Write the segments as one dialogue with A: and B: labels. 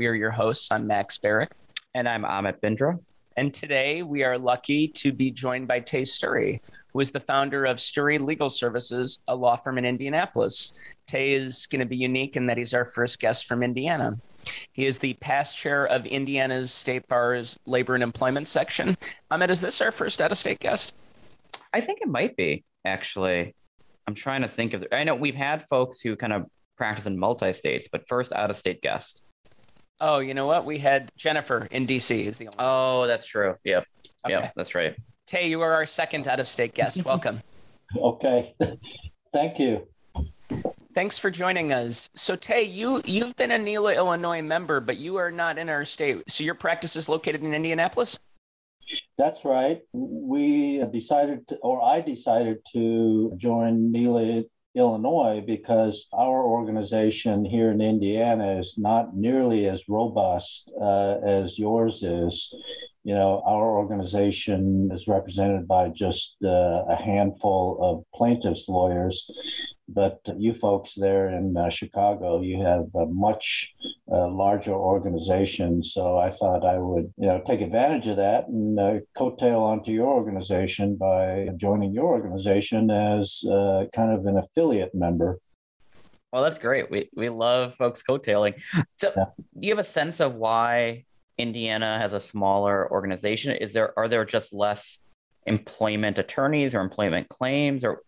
A: We are your hosts. I'm Max Barrett.
B: And I'm Amit Bindra.
A: And today we are lucky to be joined by Tay Sture, who is the founder of Sture Legal Services, a law firm in Indianapolis. Tay is going to be unique in that he's our first guest from Indiana. He is the past chair of Indiana's State Bar's Labor and Employment section. Amit, is this our first out of state guest?
B: I think it might be, actually. I'm trying to think of, I know we've had folks who kind of practice in multi states, but first out of state guest.
A: Oh, you know what? We had Jennifer in DC. Is the only.
B: Oh, that's true. Yep. Okay. Yep. That's right.
A: Tay, you are our second out of state guest. Welcome.
C: okay. Thank you.
A: Thanks for joining us. So Tay, you you've been a NELA Illinois member, but you are not in our state. So your practice is located in Indianapolis.
C: That's right. We decided, to, or I decided to join NELA Illinois because our organization here in Indiana is not nearly as robust uh, as yours is. You know, our organization is represented by just uh, a handful of plaintiffs' lawyers, but you folks there in uh, Chicago, you have a much uh, larger organization. So I thought I would, you know, take advantage of that and uh, coattail onto your organization by joining your organization as uh, kind of an affiliate member.
B: Well, that's great. We we love folks coattailing. So, yeah. do you have a sense of why Indiana has a smaller organization? Is there are there just less employment attorneys or employment claims, or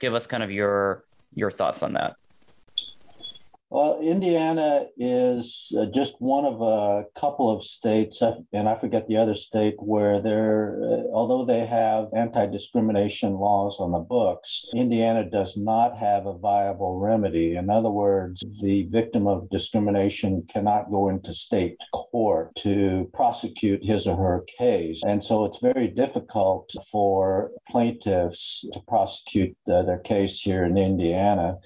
B: give us kind of your your thoughts on that.
C: Well, Indiana is uh, just one of a couple of states, uh, and I forget the other state, where they're, uh, although they have anti discrimination laws on the books, Indiana does not have a viable remedy. In other words, the victim of discrimination cannot go into state court to prosecute his or her case. And so it's very difficult for plaintiffs to prosecute uh, their case here in Indiana.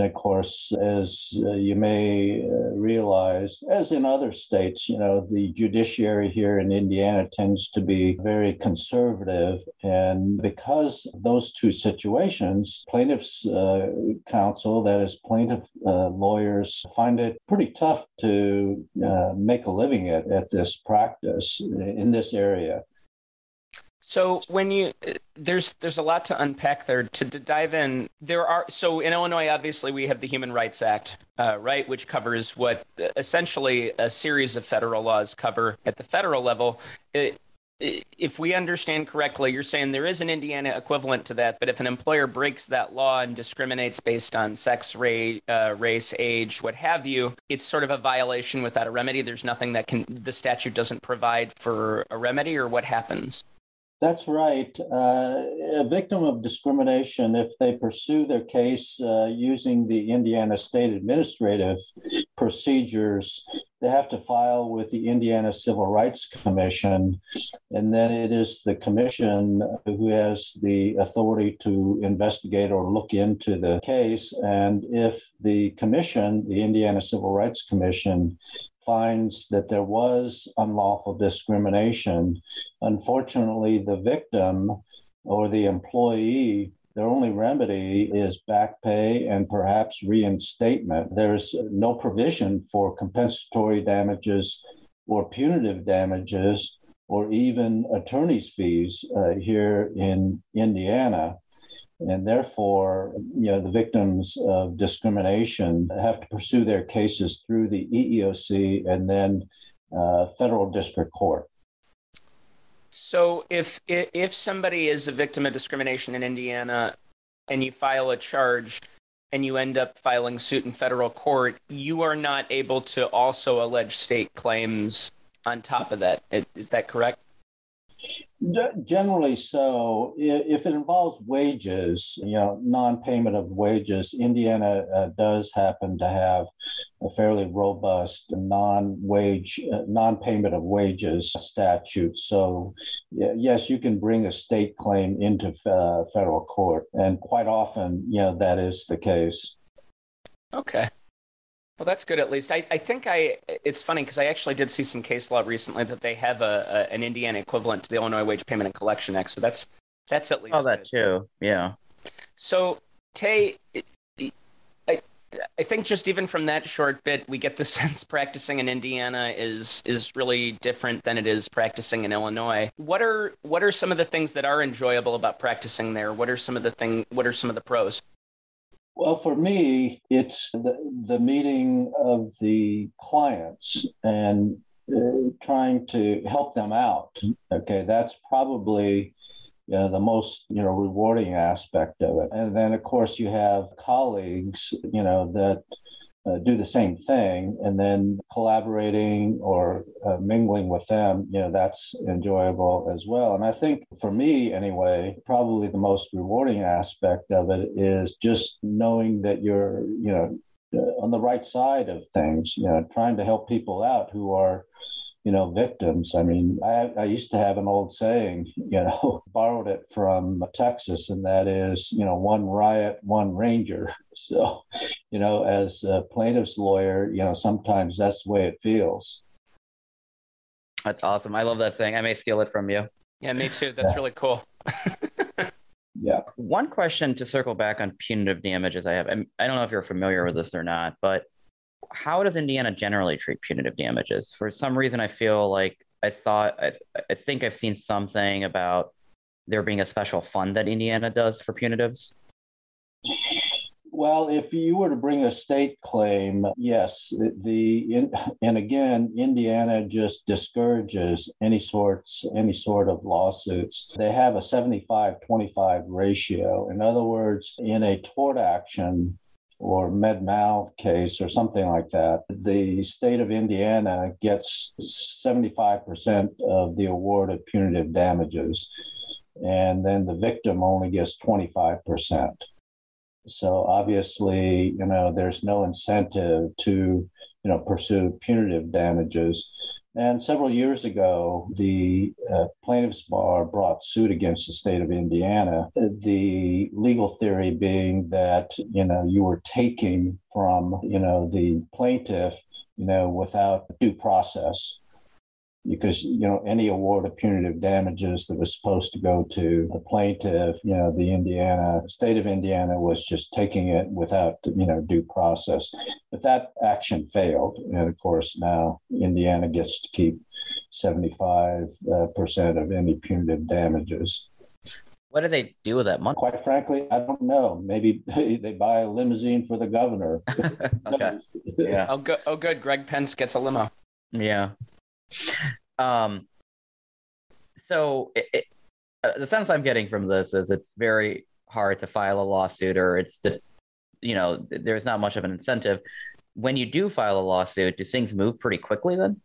C: And of course, as uh, you may uh, realize, as in other states, you know, the judiciary here in Indiana tends to be very conservative. And because those two situations, plaintiffs' uh, counsel, that is, plaintiff uh, lawyers, find it pretty tough to uh, make a living at, at this practice in this area.
A: So when you there's there's a lot to unpack there. To, to, dive in, there are so in Illinois, obviously we have the Human Rights Act, uh, right, which covers what essentially a series of federal laws cover at the federal level. It, if we understand correctly, you're saying there is an Indiana equivalent to that, but if an employer breaks that law and discriminates based on sex, race, uh, race, age, what have you, it's sort of a violation without a remedy. There's nothing that can the statute doesn't provide for a remedy, or what happens.
C: That's right. Uh, a victim of discrimination, if they pursue their case uh, using the Indiana state administrative procedures, they have to file with the Indiana Civil Rights Commission. And then it is the commission who has the authority to investigate or look into the case. And if the commission, the Indiana Civil Rights Commission, finds that there was unlawful discrimination, unfortunately, the victim or the employee their only remedy is back pay and perhaps reinstatement. There's no provision for compensatory damages or punitive damages or even attorney's fees uh, here in Indiana and therefore, you know, the victims of discrimination have to pursue their cases through the EEOC and then uh, federal district court.
A: So, if if somebody is a victim of discrimination in Indiana, and you file a charge, and you end up filing suit in federal court, you are not able to also allege state claims on top of that. Is that correct?
C: Generally so. If it involves wages, you know, non-payment of wages, Indiana uh, does happen to have a fairly robust non-wage, uh, non-payment of wages statute. So, yes, you can bring a state claim into uh, federal court, and quite often, you know, that is the case.
A: Okay. Well, that's good at least. I, I think I. It's funny because I actually did see some case law recently that they have a, a, an Indiana equivalent to the Illinois Wage Payment and Collection Act. So that's that's at least.
B: Oh, that good. too. Yeah.
A: So Tay, I I think just even from that short bit, we get the sense practicing in Indiana is is really different than it is practicing in Illinois. What are what are some of the things that are enjoyable about practicing there? What are some of the thing? What are some of the pros?
C: Well, for me, it's the, the meeting of the clients and uh, trying to help them out. Okay, that's probably you know, the most you know rewarding aspect of it. And then of course you have colleagues, you know, that uh, do the same thing, and then collaborating or uh, mingling with them, you know, that's enjoyable as well. And I think for me, anyway, probably the most rewarding aspect of it is just knowing that you're, you know, uh, on the right side of things, you know, trying to help people out who are you know, victims. I mean, I, I used to have an old saying, you know, borrowed it from Texas, and that is, you know, one riot, one ranger. So, you know, as a plaintiff's lawyer, you know, sometimes that's the way it feels.
B: That's awesome. I love that saying. I may steal it from you.
A: Yeah, me too. That's yeah. really cool.
C: yeah.
B: One question to circle back on punitive damages I have. I don't know if you're familiar with this or not, but how does Indiana generally treat punitive damages? For some reason, I feel like I thought I, I think I've seen something about there being a special fund that Indiana does for punitives.
C: Well, if you were to bring a state claim, yes, the in, and again, Indiana just discourages any sorts any sort of lawsuits. They have a 75-25 ratio. In other words, in a tort action, or med mal case or something like that, the state of Indiana gets 75% of the award of punitive damages, and then the victim only gets 25%. So obviously, you know, there's no incentive to, you know, pursue punitive damages. And several years ago, the uh, plaintiffs' bar brought suit against the state of Indiana. The legal theory being that you know you were taking from you know the plaintiff you know without due process because you know any award of punitive damages that was supposed to go to the plaintiff you know the indiana state of indiana was just taking it without you know due process but that action failed and of course now indiana gets to keep 75% uh, of any punitive damages
B: what do they do with that money?
C: Quite frankly, I don't know. Maybe they buy a limousine for the governor.
B: okay. Yeah.
A: Oh, good. Oh, good. Greg Pence gets a limo.
B: Yeah. Um, so it, it, uh, the sense I'm getting from this is it's very hard to file a lawsuit, or it's to, you know, there's not much of an incentive. When you do file a lawsuit, do things move pretty quickly then?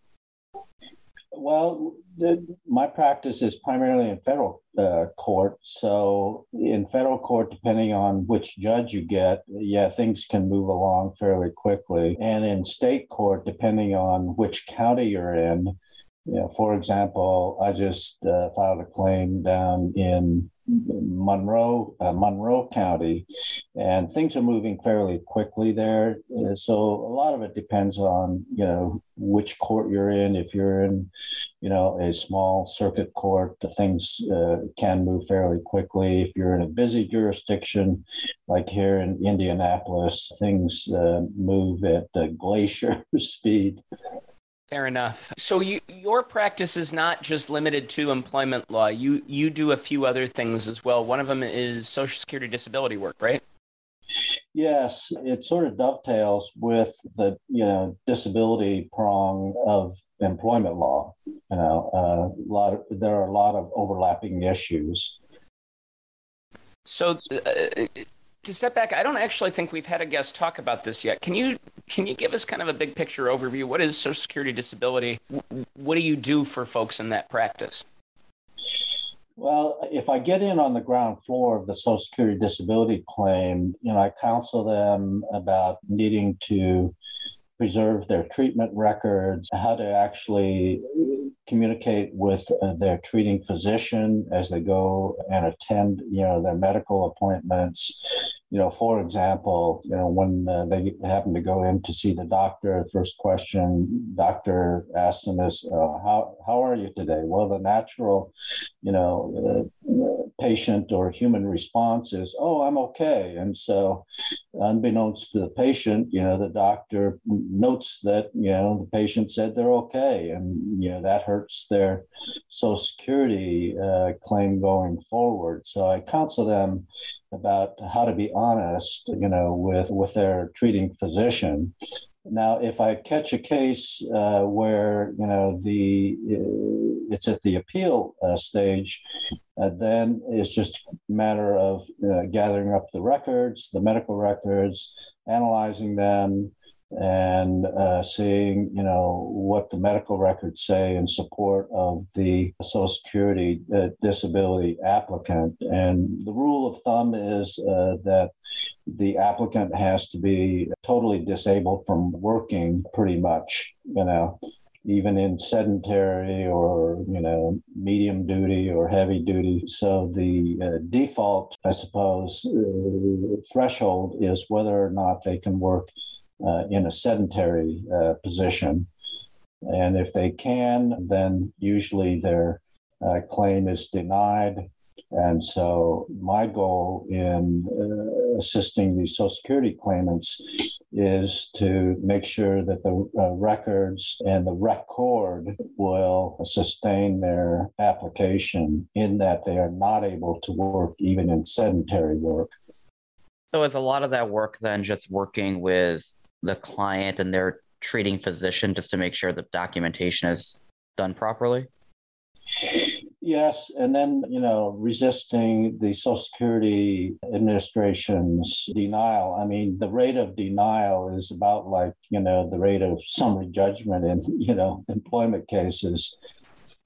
C: Well, the, my practice is primarily in federal uh, court. So, in federal court, depending on which judge you get, yeah, things can move along fairly quickly. And in state court, depending on which county you're in, you know, for example, I just uh, filed a claim down in Monroe, uh, Monroe County, and things are moving fairly quickly there. Uh, so a lot of it depends on you know which court you're in. If you're in, you know, a small circuit court, the things uh, can move fairly quickly. If you're in a busy jurisdiction, like here in Indianapolis, things uh, move at glacier speed.
A: Fair enough. So you, your practice is not just limited to employment law. You you do a few other things as well. One of them is Social Security disability work, right?
C: Yes, it sort of dovetails with the you know disability prong of employment law. You know, uh, a lot of, there are a lot of overlapping issues.
A: So, uh, to step back, I don't actually think we've had a guest talk about this yet. Can you can you give us kind of a big picture overview? What is Social Security disability? What do you do for folks in that practice?
C: Well, if I get in on the ground floor of the Social Security disability claim, you know, I counsel them about needing to preserve their treatment records, how to actually communicate with uh, their treating physician as they go and attend, you know, their medical appointments. You know, for example, you know, when uh, they happen to go in to see the doctor, first question doctor asks them is, uh, "How how are you today?" Well, the natural, you know, uh, patient or human response is, "Oh, I'm okay," and so, unbeknownst to the patient, you know, the doctor notes that you know the patient said they're okay, and you know that hurts their Social Security uh, claim going forward. So I counsel them about how to be honest, you know, with with their treating physician. Now, if I catch a case uh, where you know the uh, it's at the appeal uh, stage, uh, then it's just a matter of uh, gathering up the records, the medical records, analyzing them, and uh, seeing, you know, what the medical records say in support of the Social Security uh, disability applicant. And the rule of thumb is uh, that the applicant has to be totally disabled from working pretty much, you know, even in sedentary or, you know, medium duty or heavy duty. So the uh, default, I suppose, uh, threshold is whether or not they can work in a sedentary uh, position. And if they can, then usually their uh, claim is denied. And so, my goal in uh, assisting these Social Security claimants is to make sure that the uh, records and the record will sustain their application in that they are not able to work even in sedentary work.
B: So, is a lot of that work then just working with the client and their treating physician just to make sure the documentation is done properly?
C: Yes, and then you know resisting the Social Security Administration's denial. I mean, the rate of denial is about like you know the rate of summary judgment in you know employment cases.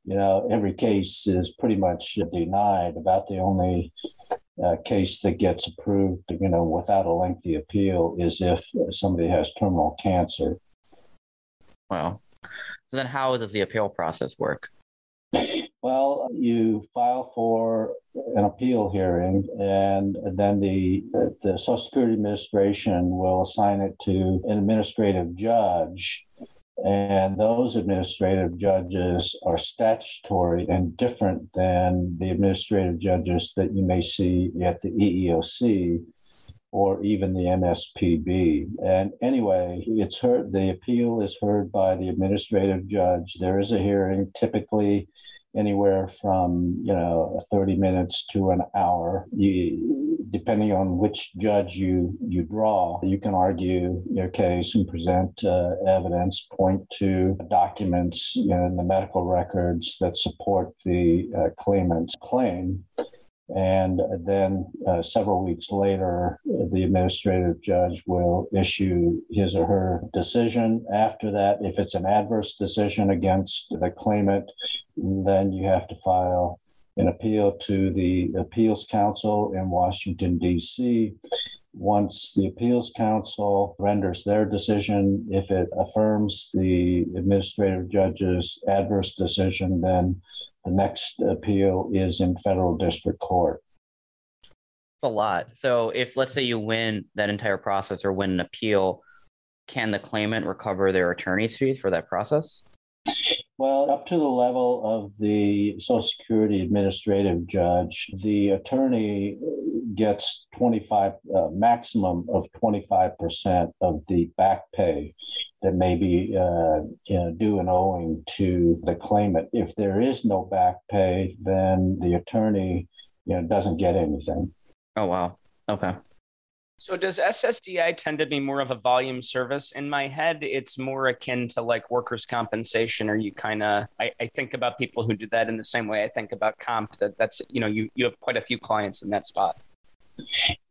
C: You know, every case is pretty much denied. About the only uh, case that gets approved, you know, without a lengthy appeal is if somebody has terminal cancer.
B: Wow. So then, how does the appeal process work?
C: Well, you file for an appeal hearing, and then the the Social Security Administration will assign it to an administrative judge and those administrative judges are statutory and different than the administrative judges that you may see at the EEOC or even the MSPB. And anyway, it's heard, the appeal is heard by the administrative judge. There is a hearing typically anywhere from you know 30 minutes to an hour. You, depending on which judge you you draw you can argue your case and present uh, evidence point to documents in the medical records that support the uh, claimant's claim and then uh, several weeks later, the administrative judge will issue his or her decision. After that, if it's an adverse decision against the claimant, then you have to file an appeal to the Appeals Council in Washington, D.C. Once the Appeals Council renders their decision, if it affirms the administrative judge's adverse decision, then the next appeal is in federal district court.
B: It's a lot. So if let's say you win that entire process or win an appeal, can the claimant recover their attorney's fees for that process?
C: Well, up to the level of the Social Security administrative judge, the attorney gets 25 uh, maximum of 25% of the back pay that may be uh, you know, due and owing to the claimant. If there is no back pay, then the attorney you know doesn't get anything.
B: Oh wow. Okay.
A: So does SSDI tend to be more of a volume service? In my head, it's more akin to like workers' compensation, or you kind of I, I, think about people who do that in the same way I think about comp. That that's you know you you have quite a few clients in that spot.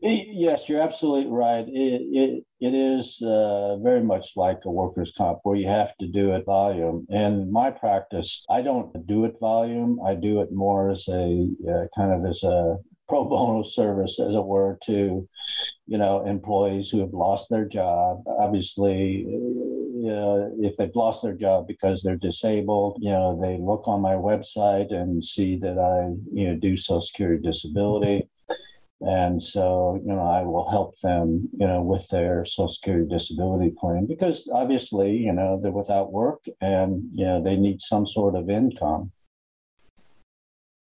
C: Yes, you're absolutely right. It it, it is uh, very much like a workers' comp where you have to do it volume. And my practice, I don't do it volume. I do it more as a uh, kind of as a pro bono service, as it were, to you know employees who have lost their job. Obviously, uh, if they've lost their job because they're disabled, you know, they look on my website and see that I, you know, do Social Security disability. And so, you know, I will help them, you know, with their Social Security disability plan because obviously, you know, they're without work and, you know, they need some sort of income.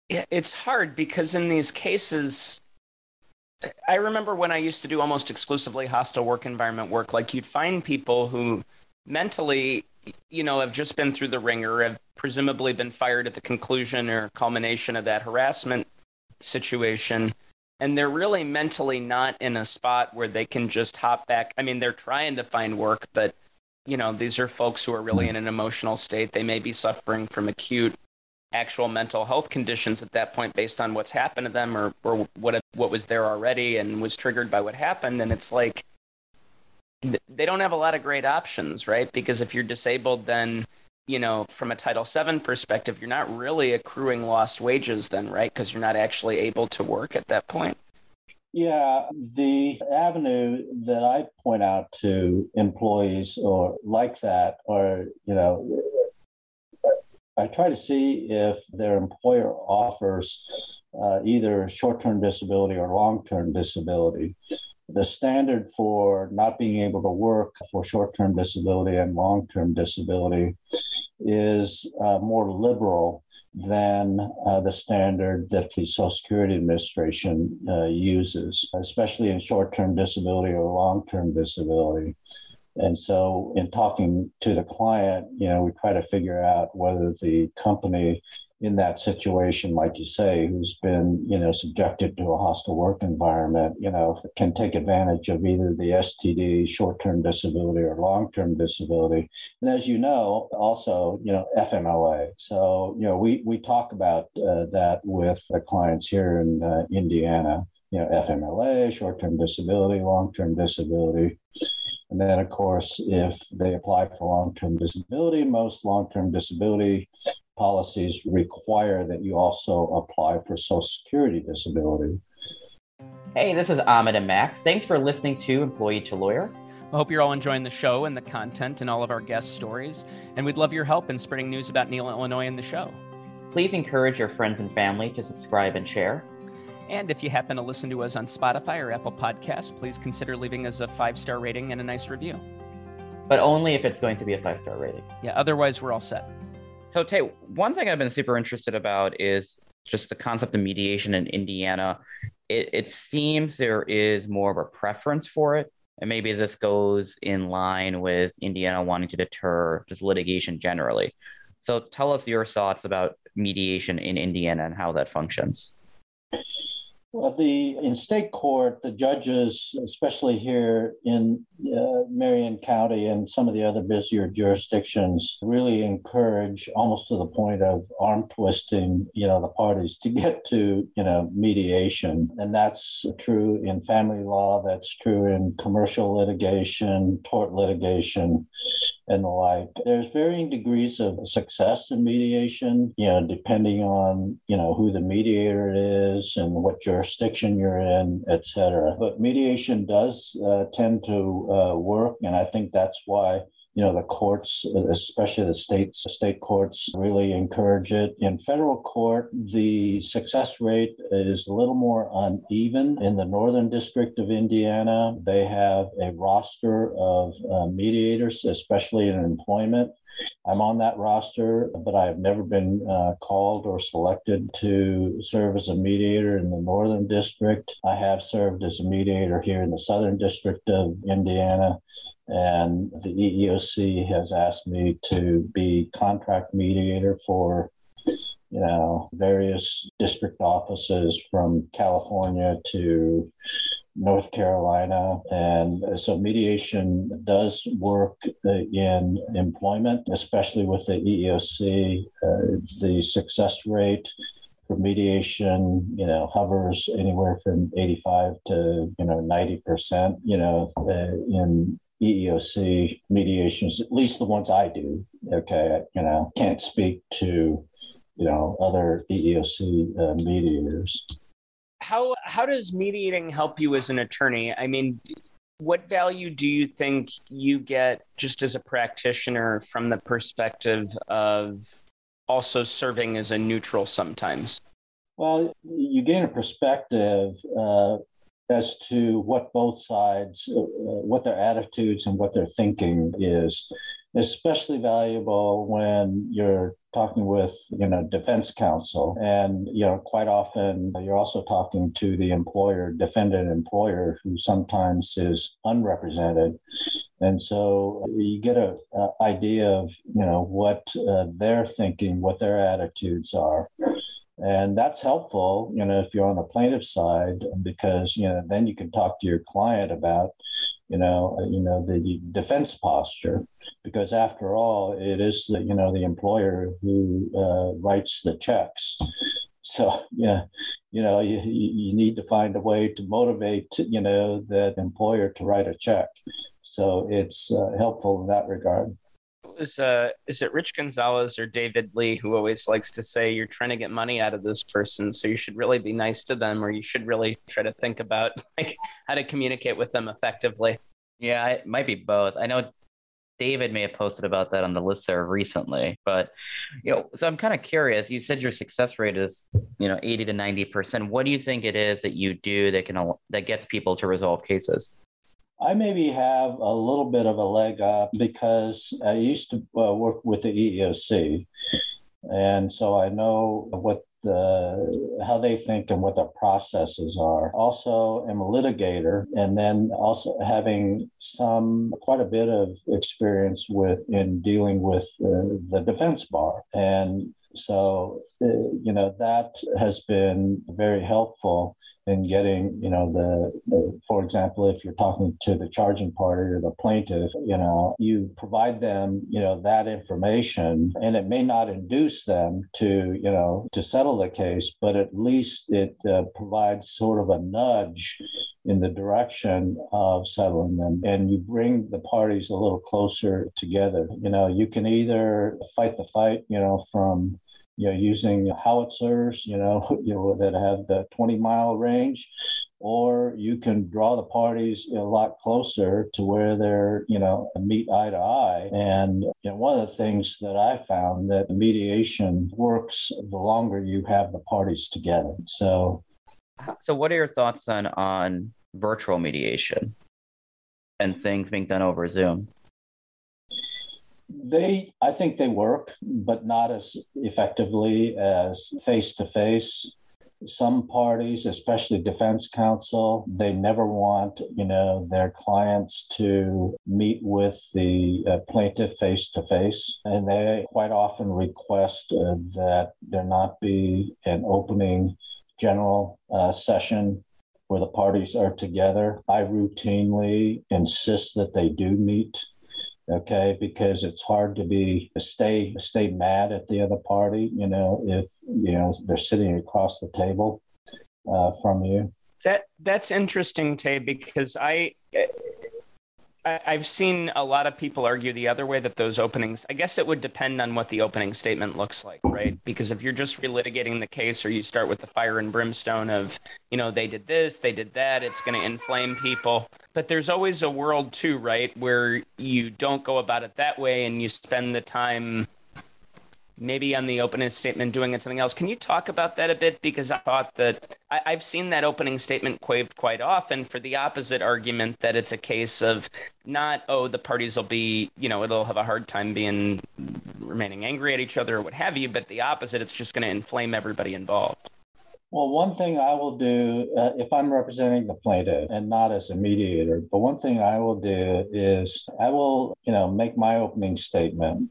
A: Yeah, it's hard because in these cases, I remember when I used to do almost exclusively hostile work environment work, like you'd find people who mentally, you know, have just been through the ringer, have presumably been fired at the conclusion or culmination of that harassment situation. And they're really mentally not in a spot where they can just hop back. I mean, they're trying to find work, but, you know, these are folks who are really hmm. in an emotional state. They may be suffering from acute actual mental health conditions at that point based on what's happened to them or, or what what was there already and was triggered by what happened. And it's like they don't have a lot of great options right? Because if you're disabled then you know from a title 7 perspective you're not really accruing lost wages then right? Because you're not actually able to work at that point.
C: Yeah, the avenue that I point out to employees or like that, or you know, I try to see if their employer offers uh, either short term disability or long term disability. The standard for not being able to work for short term disability and long term disability is uh, more liberal than uh, the standard that the Social Security Administration uh, uses, especially in short term disability or long term disability. And so, in talking to the client, you know, we try to figure out whether the company in that situation, like you say, who's been, you know, subjected to a hostile work environment, you know, can take advantage of either the STD, short-term disability, or long-term disability. And as you know, also, you know, FMLA. So, you know, we we talk about uh, that with the clients here in uh, Indiana. You know, FMLA, short-term disability, long-term disability. And then, of course, if they apply for long term disability, most long term disability policies require that you also apply for Social Security disability.
B: Hey, this is Amit and Max. Thanks for listening to Employee to Lawyer.
A: I hope you're all enjoying the show and the content and all of our guest stories. And we'd love your help in spreading news about NELA, Illinois, in the show.
B: Please encourage your friends and family to subscribe and share.
A: And if you happen to listen to us on Spotify or Apple Podcasts, please consider leaving us a five star rating and a nice review.
B: But only if it's going to be a five star rating.
A: Yeah, otherwise, we're all set.
B: So, Tay, one thing I've been super interested about is just the concept of mediation in Indiana. It, it seems there is more of a preference for it. And maybe this goes in line with Indiana wanting to deter just litigation generally. So, tell us your thoughts about mediation in Indiana and how that functions.
C: Well, the in state court, the judges, especially here in uh, Marion County and some of the other busier jurisdictions, really encourage, almost to the point of arm twisting, you know, the parties to get to, you know, mediation, and that's true in family law. That's true in commercial litigation, tort litigation and the like. There's varying degrees of success in mediation, you know, depending on, you know, who the mediator is and what jurisdiction you're in, et cetera. But mediation does uh, tend to uh, work, and I think that's why you know the courts especially the state state courts really encourage it in federal court the success rate is a little more uneven in the northern district of indiana they have a roster of uh, mediators especially in employment I'm on that roster, but I have never been uh, called or selected to serve as a mediator in the Northern District. I have served as a mediator here in the Southern District of Indiana. And the EEOC has asked me to be contract mediator for, you know, various district offices from California to North Carolina. And so mediation does work in employment, especially with the EEOC. Uh, the success rate for mediation, you know, hovers anywhere from 85 to, you know, 90%, you know, uh, in EEOC mediations, at least the ones I do. Okay, you know, can't speak to you know other EEOC uh, mediators.
A: How how does mediating help you as an attorney? I mean, what value do you think you get just as a practitioner from the perspective of also serving as a neutral sometimes?
C: Well, you gain a perspective uh, as to what both sides, uh, what their attitudes and what their thinking is. Especially valuable when you're talking with, you know, defense counsel, and you know, quite often you're also talking to the employer, defendant employer, who sometimes is unrepresented, and so you get a, idea of, you know, what uh, they're thinking, what their attitudes are. And that's helpful, you know, if you're on the plaintiff side, because, you know, then you can talk to your client about, you know, uh, you know, the defense posture, because after all, it is the, you know, the employer who uh, writes the checks. So, yeah, you know, you, you need to find a way to motivate, you know, that employer to write a check. So it's uh, helpful in that regard
A: was uh, is it Rich Gonzalez or David Lee who always likes to say you're trying to get money out of this person, so you should really be nice to them, or you should really try to think about like how to communicate with them effectively.
B: Yeah, it might be both. I know David may have posted about that on the listserv recently, but you know, so I'm kind of curious. You said your success rate is you know 80 to 90 percent. What do you think it is that you do that can that gets people to resolve cases?
C: I maybe have a little bit of a leg up because I used to uh, work with the EEOC. And so I know what the, how they think and what their processes are. Also, am a litigator, and then also having some quite a bit of experience with in dealing with uh, the defense bar, and so uh, you know that has been very helpful in getting, you know, the, the, for example, if you're talking to the charging party or the plaintiff, you know, you provide them, you know, that information and it may not induce them to, you know, to settle the case, but at least it uh, provides sort of a nudge in the direction of settling them and you bring the parties a little closer together. You know, you can either fight the fight, you know, from you know, using howitzers, you know, you know, that have the 20 mile range, or you can draw the parties a lot closer to where they're, you know, meet eye to eye. And you know, one of the things that I found that mediation works the longer you have the parties together. So,
B: so what are your thoughts on on virtual mediation and things being done over Zoom?
C: They, I think they work, but not as effectively as face to face. Some parties, especially defense counsel, they never want, you know, their clients to meet with the uh, plaintiff face to face, and they quite often request uh, that there not be an opening general uh, session where the parties are together. I routinely insist that they do meet okay because it's hard to be stay stay mad at the other party you know if you know they're sitting across the table uh, from you
A: that that's interesting tay because i I've seen a lot of people argue the other way that those openings, I guess it would depend on what the opening statement looks like, right? Because if you're just relitigating the case or you start with the fire and brimstone of, you know, they did this, they did that, it's going to inflame people. But there's always a world too, right? Where you don't go about it that way and you spend the time maybe on the opening statement doing something else. Can you talk about that a bit? Because I thought that I, have seen that opening statement quaved quite often for the opposite argument that it's a case of not, oh, the parties will be, you know, it'll have a hard time being remaining angry at each other or what have you, but the opposite, it's just going to inflame everybody involved.
C: Well, one thing I will do uh, if I'm representing the plaintiff and not as a mediator, but one thing I will do is I will, you know, make my opening statement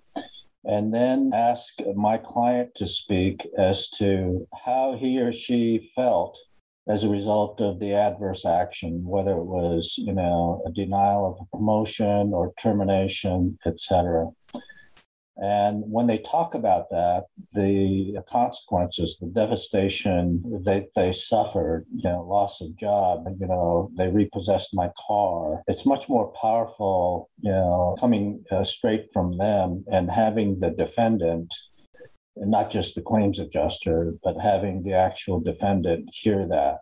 C: and then ask my client to speak as to how he or she felt as a result of the adverse action, whether it was, you know, a denial of a promotion or termination, et cetera. And when they talk about that, the consequences, the devastation they, they suffered, you know, loss of job, you know, they repossessed my car. It's much more powerful, you know, coming uh, straight from them and having the defendant, and not just the claims adjuster, but having the actual defendant hear that.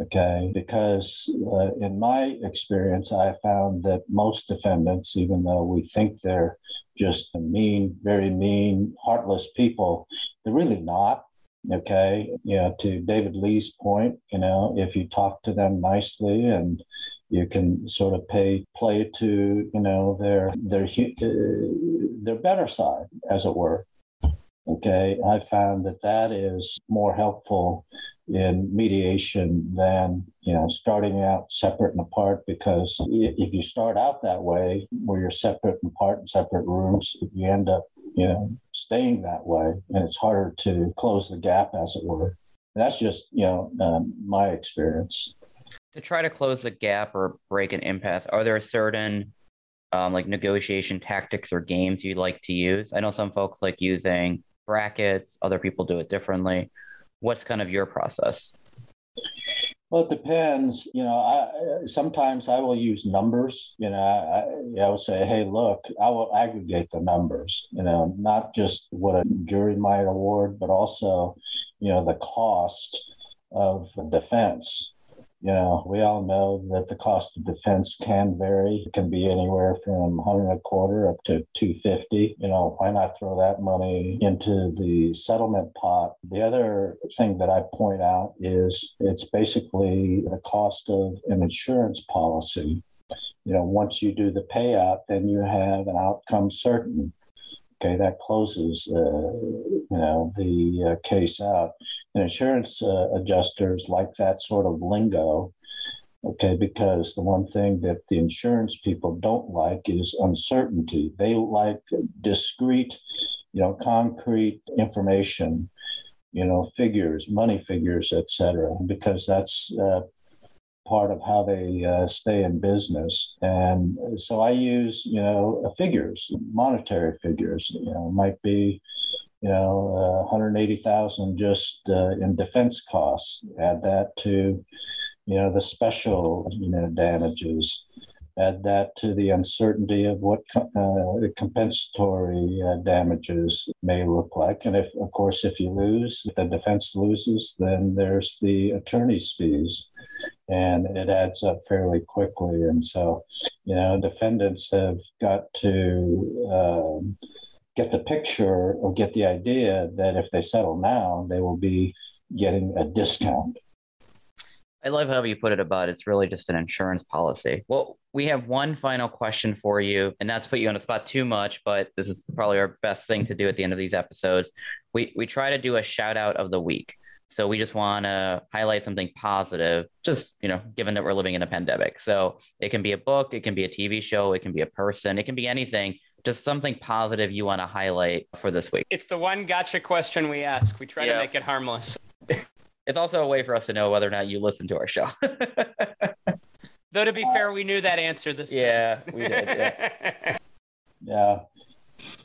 C: Okay, because uh, in my experience, I found that most defendants, even though we think they're just mean, very mean, heartless people, they're really not. Okay, you know, to David Lee's point, you know, if you talk to them nicely and you can sort of pay play to you know their their uh, their better side, as it were. Okay, I found that that is more helpful in mediation than you know starting out separate and apart because if you start out that way where you're separate and apart in separate rooms you end up you know staying that way and it's harder to close the gap as it were. That's just you know um, my experience.
B: To try to close the gap or break an impasse are there certain um, like negotiation tactics or games you'd like to use? I know some folks like using brackets other people do it differently what's kind of your process?
C: Well, it depends. You know, I, sometimes I will use numbers. You know, I, I will say, hey, look, I will aggregate the numbers, you know, not just what a jury might award, but also, you know, the cost of defense you know, we all know that the cost of defense can vary. It can be anywhere from 100 and a quarter up to 250. You know, why not throw that money into the settlement pot? The other thing that I point out is it's basically the cost of an insurance policy. You know, once you do the payout, then you have an outcome certain. Okay, that closes, uh, you know, the uh, case out. And insurance uh, adjusters like that sort of lingo, okay, because the one thing that the insurance people don't like is uncertainty. They like discrete, you know, concrete information, you know, figures, money figures, etc., because that's uh, part of how they uh, stay in business. And so I use, you know, figures, monetary figures, you know, might be, you know, uh, 180,000 just uh, in defense costs. Add that to, you know, the special, you know, damages. Add that to the uncertainty of what uh, compensatory uh, damages may look like. And if, of course, if you lose, if the defense loses, then there's the attorney's fees and it adds up fairly quickly. And so, you know, defendants have got to um, get the picture or get the idea that if they settle now, they will be getting a discount.
B: I love how you put it about it's really just an insurance policy. Well, we have one final question for you, and not to put you on the spot too much, but this is probably our best thing to do at the end of these episodes. We we try to do a shout out of the week. So we just want to highlight something positive, just, you know, given that we're living in a pandemic. So it can be a book, it can be a TV show, it can be a person, it can be anything, just something positive you want to highlight for this week.
A: It's the one gotcha question we ask. We try to make it harmless.
B: it's also a way for us to know whether or not you listen to our show.
A: Though to be fair, we knew that answer this time.
B: Yeah, we did. Yeah.
C: yeah.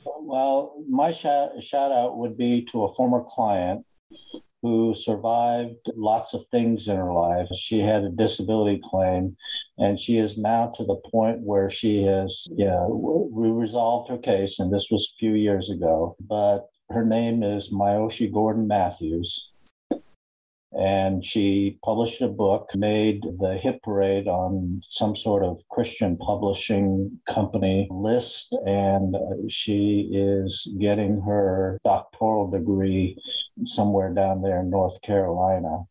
C: Well, my shout, shout out would be to a former client who survived lots of things in her life. She had a disability claim, and she is now to the point where she has, yeah, we resolved her case, and this was a few years ago. But her name is Myoshi Gordon Matthews and she published a book, made the hit parade on some sort of Christian publishing company list, and uh, she is getting her doctoral degree somewhere down there in North Carolina.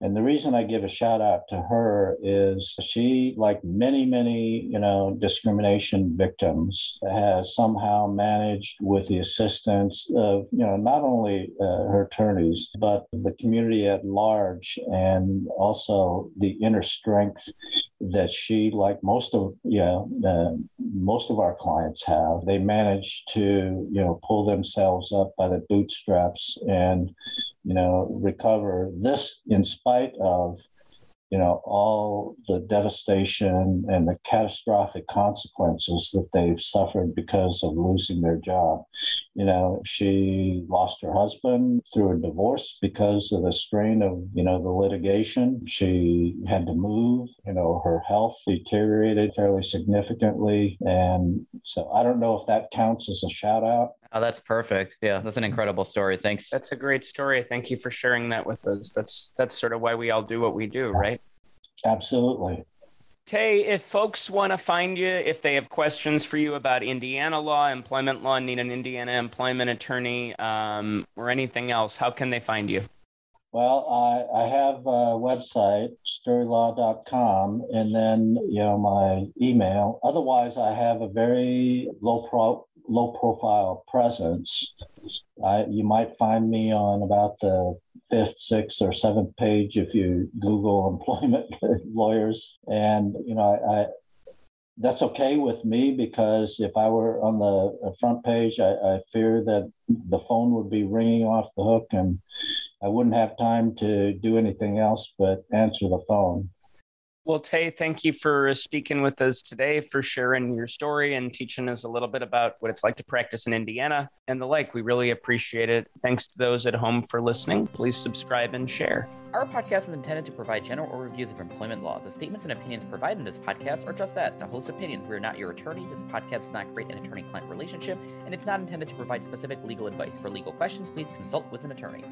C: And the reason I give a shout out to her is she, like many, many, you know, discrimination victims, has somehow managed with the assistance of, you know, not only uh, her attorneys, but the community at large and also the inner strength that she, like most of, you know, uh, most of our clients have, they manage to, you know, pull themselves up by the bootstraps and, you know, recover this in spite of, you know, all the devastation and the catastrophic consequences that they've suffered because of losing their job. You know, she lost her husband through a divorce because of the strain of, you know, the litigation. She had to move, you know, her health deteriorated fairly significantly. And so I don't know if that counts as a shout out.
B: Oh, that's perfect. Yeah, that's an incredible story. Thanks.
A: That's a great story. Thank you for sharing that with us. That's that's sort of why we all do what we do, right?
C: Absolutely.
A: Tay, if folks want to find you, if they have questions for you about Indiana law, employment law, need an Indiana employment attorney, um, or anything else, how can they find you?
C: Well, I, I have a website, storylaw.com, and then, you know, my email. Otherwise, I have a very low pro, low profile presence. I, you might find me on about the fifth, sixth, or seventh page if you Google employment lawyers. And, you know, I, I, that's okay with me because if I were on the front page, I, I fear that the phone would be ringing off the hook and I wouldn't have time to do anything else but answer the phone.
A: Well, Tay, thank you for speaking with us today, for sharing your story and teaching us a little bit about what it's like to practice in Indiana and the like. We really appreciate it. Thanks to those at home for listening. Please subscribe and share.
B: Our podcast is intended to provide general overviews of employment laws. The statements and opinions provided in this podcast are just that, the host's opinions. We are not your attorneys. This podcast does not create an attorney-client relationship, and it's not intended to provide specific legal advice. For legal questions, please consult with an attorney.